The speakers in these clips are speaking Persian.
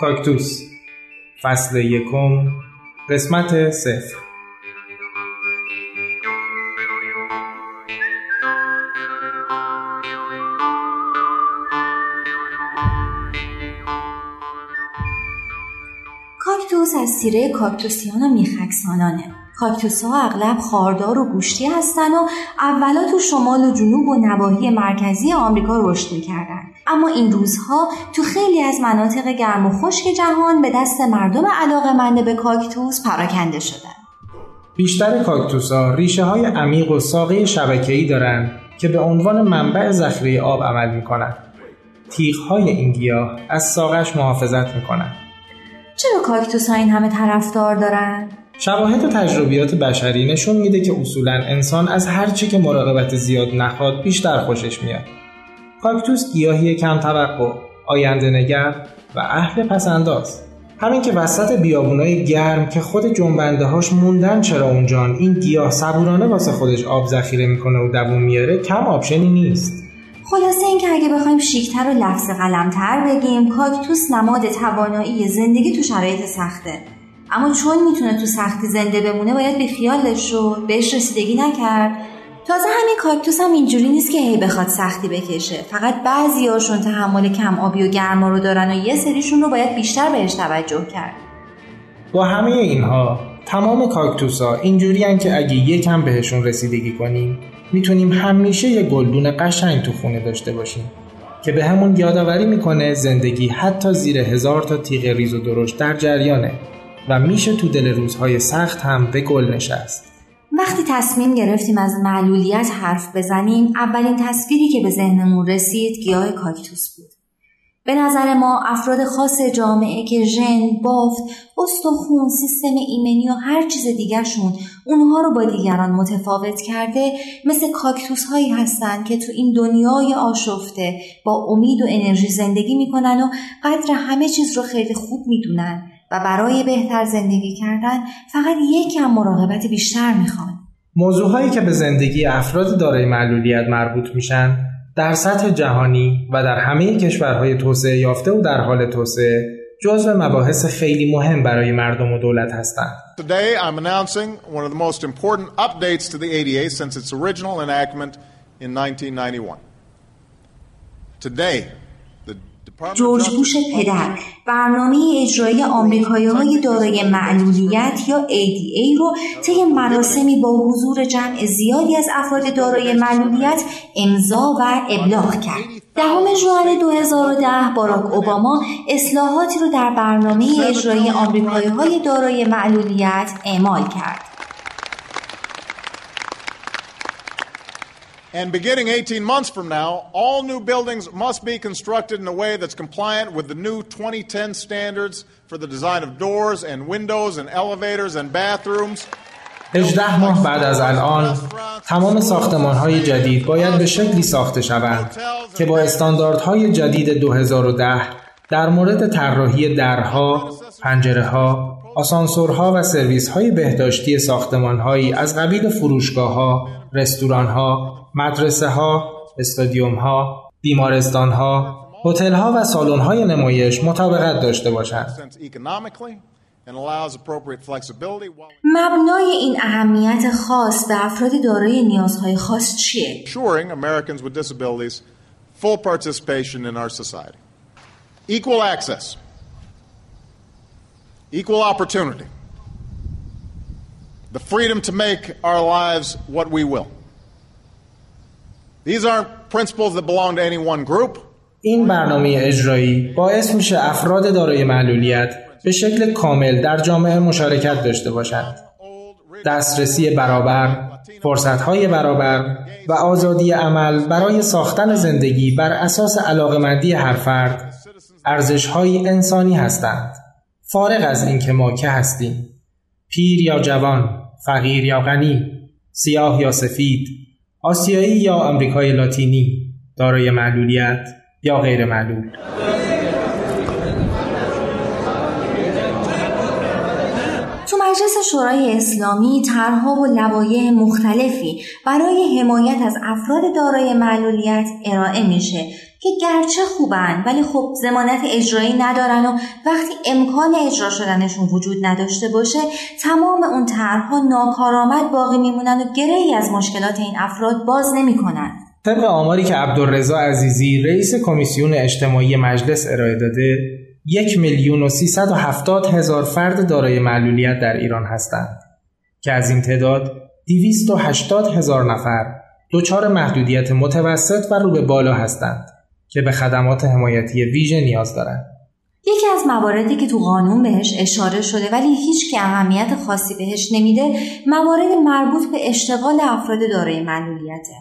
کاکتوس. فصل یکم قسمت صفر. کاکتوس از سیره کاکتوسیان و میخکسانانه. کاکتوس ها اغلب خاردار و گوشتی هستن و اولا تو شمال و جنوب و نواحی مرکزی آمریکا رشد می‌کردن. اما این روزها تو خیلی از مناطق گرم و خشک جهان به دست مردم علاقمنده به کاکتوس پراکنده شدن بیشتر کاکتوس ها ریشه های عمیق و ساقه شبکه‌ای دارند که به عنوان منبع ذخیره آب عمل می‌کنند. تیغ های این گیاه از ساقش محافظت می‌کنند. چرا کاکتوس ها این همه طرفدار دارن؟ شواهد و تجربیات بشری نشون میده که اصولا انسان از هر چی که مراقبت زیاد نخواد بیشتر خوشش میاد. کاکتوس گیاهی کم توقع، آینده نگر و اهل پسنداز. همین که وسط بیابونای گرم که خود جنبنده هاش موندن چرا اونجان این گیاه صبورانه واسه خودش آب ذخیره می‌کنه و دووم میاره کم آپشنی نیست. خلاصه اینکه اگه بخوایم شیکتر و لفظ قلمتر بگیم کاکتوس نماد توانایی زندگی تو شرایط سخته اما چون می‌تونه تو سختی زنده بمونه باید به خیالش شد بهش رسیدگی نکرد تازه همین کاکتوس هم اینجوری نیست که هی بخواد سختی بکشه. فقط بعضیاشون تحمل کم آبی و گرما رو دارن و یه سریشون رو باید بیشتر بهش توجه کرد. با همه اینها تمام کاکتوس ها اینجوری که اگه یکم بهشون رسیدگی کنیم می‌تونیم همیشه یه گلدون قشنگ تو خونه داشته باشیم که به همون یادآوری می‌کنه زندگی حتی زیر هزار تا تیغ ریز و درشت در جریانه و میشه تو دل روزهای سخت هم به گل نشست. وقتی تصمیم گرفتیم از معلولیت حرف بزنیم اولین تصویری که به ذهنمون رسید گیاه کاکتوس بود به نظر ما افراد خاص جامعه که ژن، بافت، استخون، سیستم ایمنی و هر چیز دیگرشون اونها رو با دیگران متفاوت کرده مثل کاکتوس هایی هستن که تو این دنیای آشفته با امید و انرژی زندگی می‌کنن و قدر همه چیز رو خیلی خوب می‌دونن و برای بهتر زندگی کردن فقط یکم مراقبت بیشتر می‌خوان. موضوعهایی که به زندگی افراد دارای معلولیت مربوط میشن در سطح جهانی و در همه کشورهای توسعه یافته و در حال توسعه جزو مباحث خیلی مهم برای مردم و دولت هستند. Today I'm announcing one of the most important updates to the ADA since its original enactment in 1991. Today جورج بوش پدر برنامه اجرایی آمریکایی های دارای معلولیت یا ADA رو طی مراسمی با حضور جمع زیادی از افراد دارای معلولیت امضا و ابلاغ کرد. دهم ژوئن 2010 باراک اوباما اصلاحاتی رو در برنامه اجرایی آمریکایی های دارای معلولیت اعمال کرد. And beginning 18 months from now, all new buildings must be constructed in a way that's compliant with the new 2010 standards for the design of doors and windows and elevators and bathrooms. 18 ماه بعد از الان تمام ساختمان های جدید باید به شکلی ساخته شوند که با استانداردهای جدید 2010 در مورد طراحی درها، پنجره ها، آسانسورها و سرویس های بهداشتی ساختمان هایی از قبیل فروشگاه ها، رستوران ها، مدرسه ها، استادیوم ها، بیمارستان ها، هتل ها و سالن های نمایش مطابقت داشته باشند. مبنای این اهمیت خاص به افراد دارای نیازهای خاص چیه؟ Americans with disabilities full participation in our society. Equal access. Equal opportunity. The freedom to make our lives what we will. These aren't principles that belong to any one group. این برنامه اجرایی باعث میشه افراد دارای معلولیت به شکل کامل در جامعه مشارکت داشته باشند. دسترسی برابر، فرصتهای برابر و آزادی عمل برای ساختن زندگی بر اساس علاقمندی هر فرد ارزشهای انسانی هستند. فارغ از اینکه ما که هستیم. پیر یا جوان فقیر یا غنی سیاه یا سفید آسیایی یا آمریکای لاتینی دارای معلولیت یا غیر معلول. تو مجلس شورای اسلامی طرحها و لوایح مختلفی برای حمایت از افراد دارای معلولیت ارائه میشه. که گرچه خوبن ولی خب زمانت اجرایی ندارن و وقتی امکان اجرا شدنشون وجود نداشته باشه تمام اون طرحها ناکارآمد باقی میمونن و گرهی از مشکلات این افراد باز نمی‌کنن. طبق آماری که عبدالرضا عزیزی رئیس کمیسیون اجتماعی مجلس ارائه داده یک میلیون و سیصد و هفتاد هزار فرد دارای معلولیت در ایران هستند که از این تعداد دیویست و هشتاد هزار نفر دچار محدودیت متوسط و رو به بالا هستند. که به خدمات حمایتی ویژه نیاز دارند. یکی از مواردی که تو قانون بهش اشاره شده ولی هیچ که اهمیت خاصی بهش نمیده موارد مربوط به اشتغال افراد دارای معلولیته.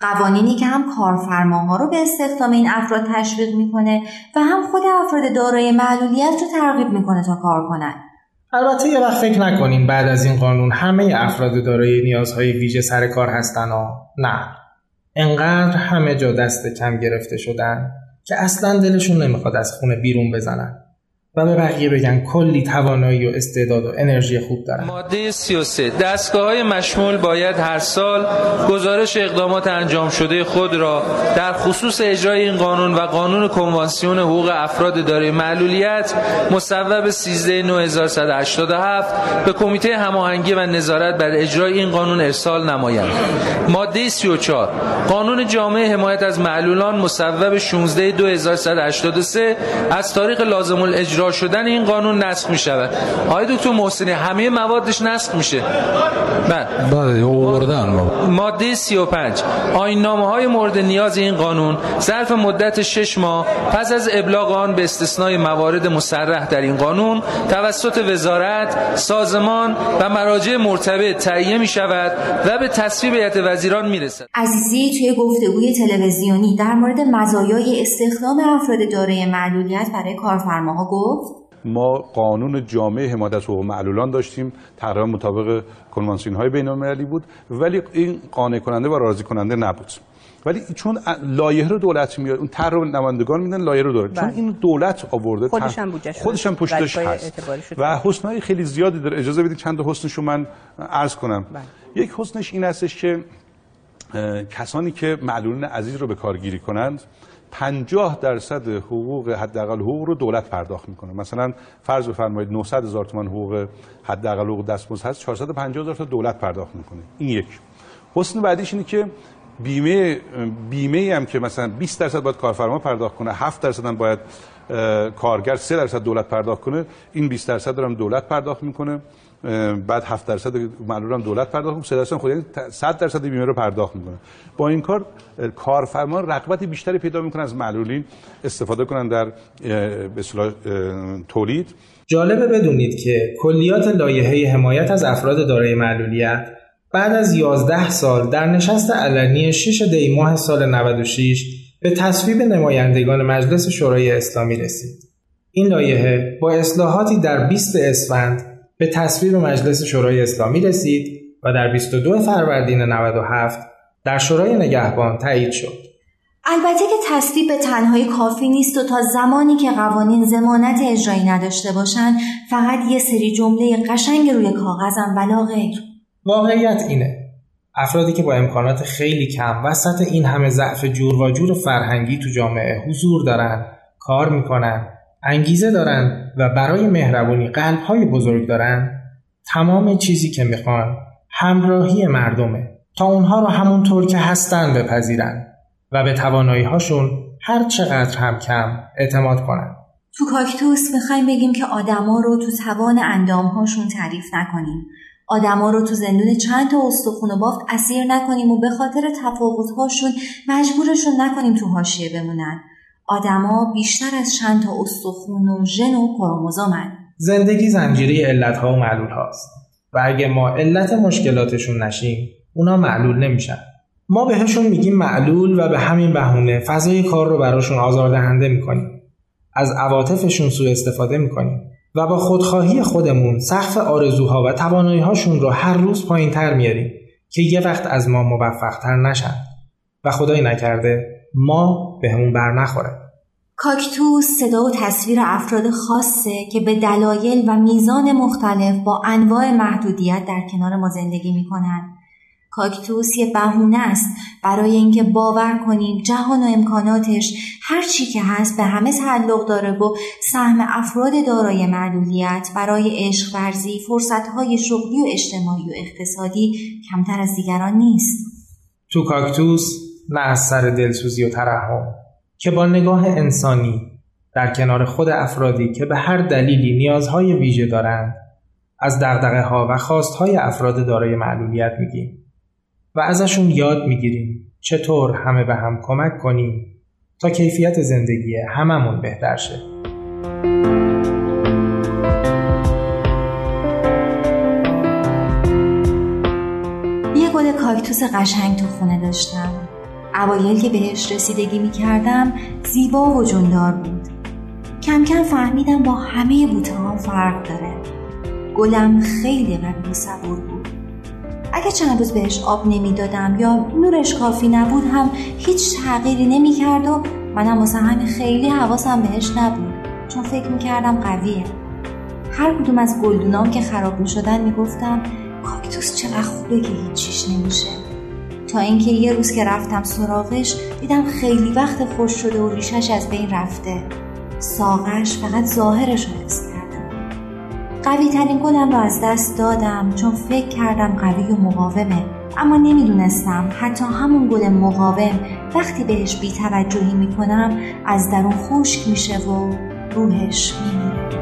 قوانینی که هم کارفرماها رو به استخدام این افراد تشویق می‌کنه و هم خود افراد دارای معلولیت رو ترغیب می‌کنه تا کار کنن. البته یه وقت فکر نکنین بعد از این قانون همه افراد دارای نیازهای ویژه سر کار هستن و نه. انقدر همه جا دست کم گرفته شدن که اصلا دلشون نمی‌خواد از خونه بیرون بزنن. و به بقیه بگن کلی توانایی و استعداد و انرژی خوب دارن. ماده 33 دستگاه های مشمول باید هر سال گزارش اقدامات انجام شده خود را در خصوص اجرای این قانون و قانون کنوانسیون حقوق افراد دارای معلولیت مصوب 13 به کمیته هماهنگی و نظارت بر اجرای این قانون ارسال نمایند ماده 34 قانون جامعه حمایت از معلولان مصوب 16 2183 از تاریخ لازم الاجرا اجرا شدن این قانون نسخ می شود آقای دکتر محسنی همه موادش نسخ میشه. بله. بله آوردن ماده 35 آیین نامه های مورد نیاز این قانون ظرف مدت 6 ماه پس از ابلاغ آن به استثنای موارد مصرح در این قانون توسط وزارت سازمان و مراجع مرتبط تهیه می شود و به تصویب هیئت وزیران می رسد عزیزی توی گفتگوی تلویزیونی در مورد مزایای استخدام افراد دارای معلولیت برای کارفرماها گفت ما قانون جامعه حمایت از حقوق معلولان داشتیم تقریبا مطابق کنوانسیون های بین المللی بود ولی این قانع کننده و راضی کننده نبود. ولی چون لایحه رو دولت میاد اون طرح رو نمایندگان میدن لایحه رو دولت. چون بله. این دولت آورده خودش هم خودش هم پشتش هست. و حسنای خیلی زیادی داره. اجازه بدید چند تا حسنش رو من عرض کنم. بله. یک حسنش این هستش که کسانی که معلولین عزیز رو به کارگیری کنند 50 درصد حقوق حداقل حقوق رو دولت پرداخت می‌کنه. مثلا فرض بفرمایید 900 هزار تومان حقوق حداقل حقوق دستمزد هست 450 هزار تا دولت پرداخت می‌کنه. این یک. حسن بعدیش اینه که بیمه بیمه هم که مثلا 20 درصد باید کارفرما پرداخت کنه 7 درصد هم باید کارگر 3 درصد دولت پرداخت کنه این 20 درصد هم دولت پرداخت می‌کنه بعد 7 درصد معلول هم دولت پرداخت می‌کنه 3 درصد خود یعنی 100 درصد بیمه رو پرداخت می‌کنه. با این کار کارفرما رغبت بیشتری پیدا می‌کنه از معلولین استفاده کنن در به تولید. جالبه بدونید که کلیات لایحه حمایت از افراد دارای معلولیت بعد از 11 سال در نشست علنی 6 دی ماه سال 96 به تصویب نمایندگان مجلس شورای اسلامی رسید. این لایحه با اصلاحاتی در 20 اسفند به تصویب مجلس شورای اسلامی رسید و در 22 فروردین 97 در شورای نگهبان تایید شد. البته که تصویب به تنهایی کافی نیست و تا زمانی که قوانین زمانت اجرایی نداشته باشند فقط یه سری جمله قشنگ روی کاغذم ولا غیر. واقعیت اینه افرادی که با امکانات خیلی کم وسط این همه ضعف جور و جور فرهنگی تو جامعه حضور دارن کار می‌کنن انگیزه دارن و برای مهربونی قلبهای بزرگ دارن تمام چیزی که می‌خوان همراهی مردمه. تا اونها رو همونطور که هستن بپذیرن و به توانایی هاشون هر چقدر هم کم اعتماد کنن. تو کاکتوس می‌خوایم بگیم که آدما رو تو توان اندامهاشون تعریف نکنیم. آدما رو تو زندون چند تا استخون و بافت اسیر نکنیم و به خاطر تفاوت‌هاشون مجبورشون نکنیم تو حاشیه بمونن. آدما بیشتر از چند تا استخون و ژن و کروموزومن. زندگی زنجیره علتها و معلول هاست و اگه ما علت مشکلاتشون نشیم اونا معلول نمیشن. ما بهشون میگیم معلول و به همین بهونه فضای کار رو براشون آزاردهنده می‌کنیم. از عواطفشون سوء استفاده می‌کنیم. و با خودخواهی خودمون سقف آرزوها و تواناییهاشون رو هر روز پایین تر میاریم که یه وقت از ما موفقتر نشن و خدای نکرده ما به همون بر نخوره. کاکتوس صدا و تصویر افراد خاصه که به دلایل و میزان مختلف با انواع محدودیت در کنار ما زندگی می‌کنن کاکتوس یه بهونه است. برای اینکه باور کنیم جهان و امکاناتش هر چی که هست به همه تعلق داره و سهم افراد دارای معلولیت برای عشق ورزی فرصتهای شغلی و اجتماعی و اقتصادی کمتر از دیگران نیست. تو کاکتوس نه از سر دلسوزی و ترحم که با نگاه انسانی در کنار خود افرادی که به هر دلیلی نیازهای ویژه دارند از دغدغه ها و خواست های افراد دارای معلولیت میگیم. و ازشون یاد می‌گیریم چطور همه به هم کمک کنیم تا کیفیت زندگی هممون بهتر شه. یه گل کاکتوس قشنگ تو خونه داشتم. اوایل که بهش رسیدگی می‌کردم زیبا و جوندار بود. کم کم فهمیدم با همه بوته فرق داره. گلم خیلی قوی و صبور بود. اگه چند روز بهش آب نمی‌دادم یا نورش کافی نبود هم هیچ تغییری نمی‌کرد و منم واسه همین خیلی حواسم بهش نبود. چون فکر می‌کردم قویه. هر کدوم از گلدونام که خراب می‌شدن می‌گفتم کاکتوس چقدر خوبه که هیچیش نمیشه. تا اینکه یه روز که رفتم سراغش دیدم خیلی وقت خوش شده و ریشش از بین رفته. ساقش فقط ظاهرش رو قوی ترین گلم رو از دست دادم چون فکر کردم قوی و مقاومه. اما نمی‌دونستم حتی همون گل مقاوم وقتی بهش بیتوجهی می‌کنم از درون خشک میشه و روحش میمیره.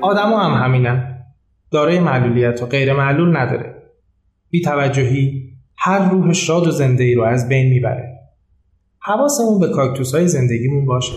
آدم هم همینن. دارای معلولیت و غیر معلول نداره. بیتوجهی هر روح شاد و زنده ای رو از بین می‌بره. حواسمون به کاکتوس های زندگیمون باشه.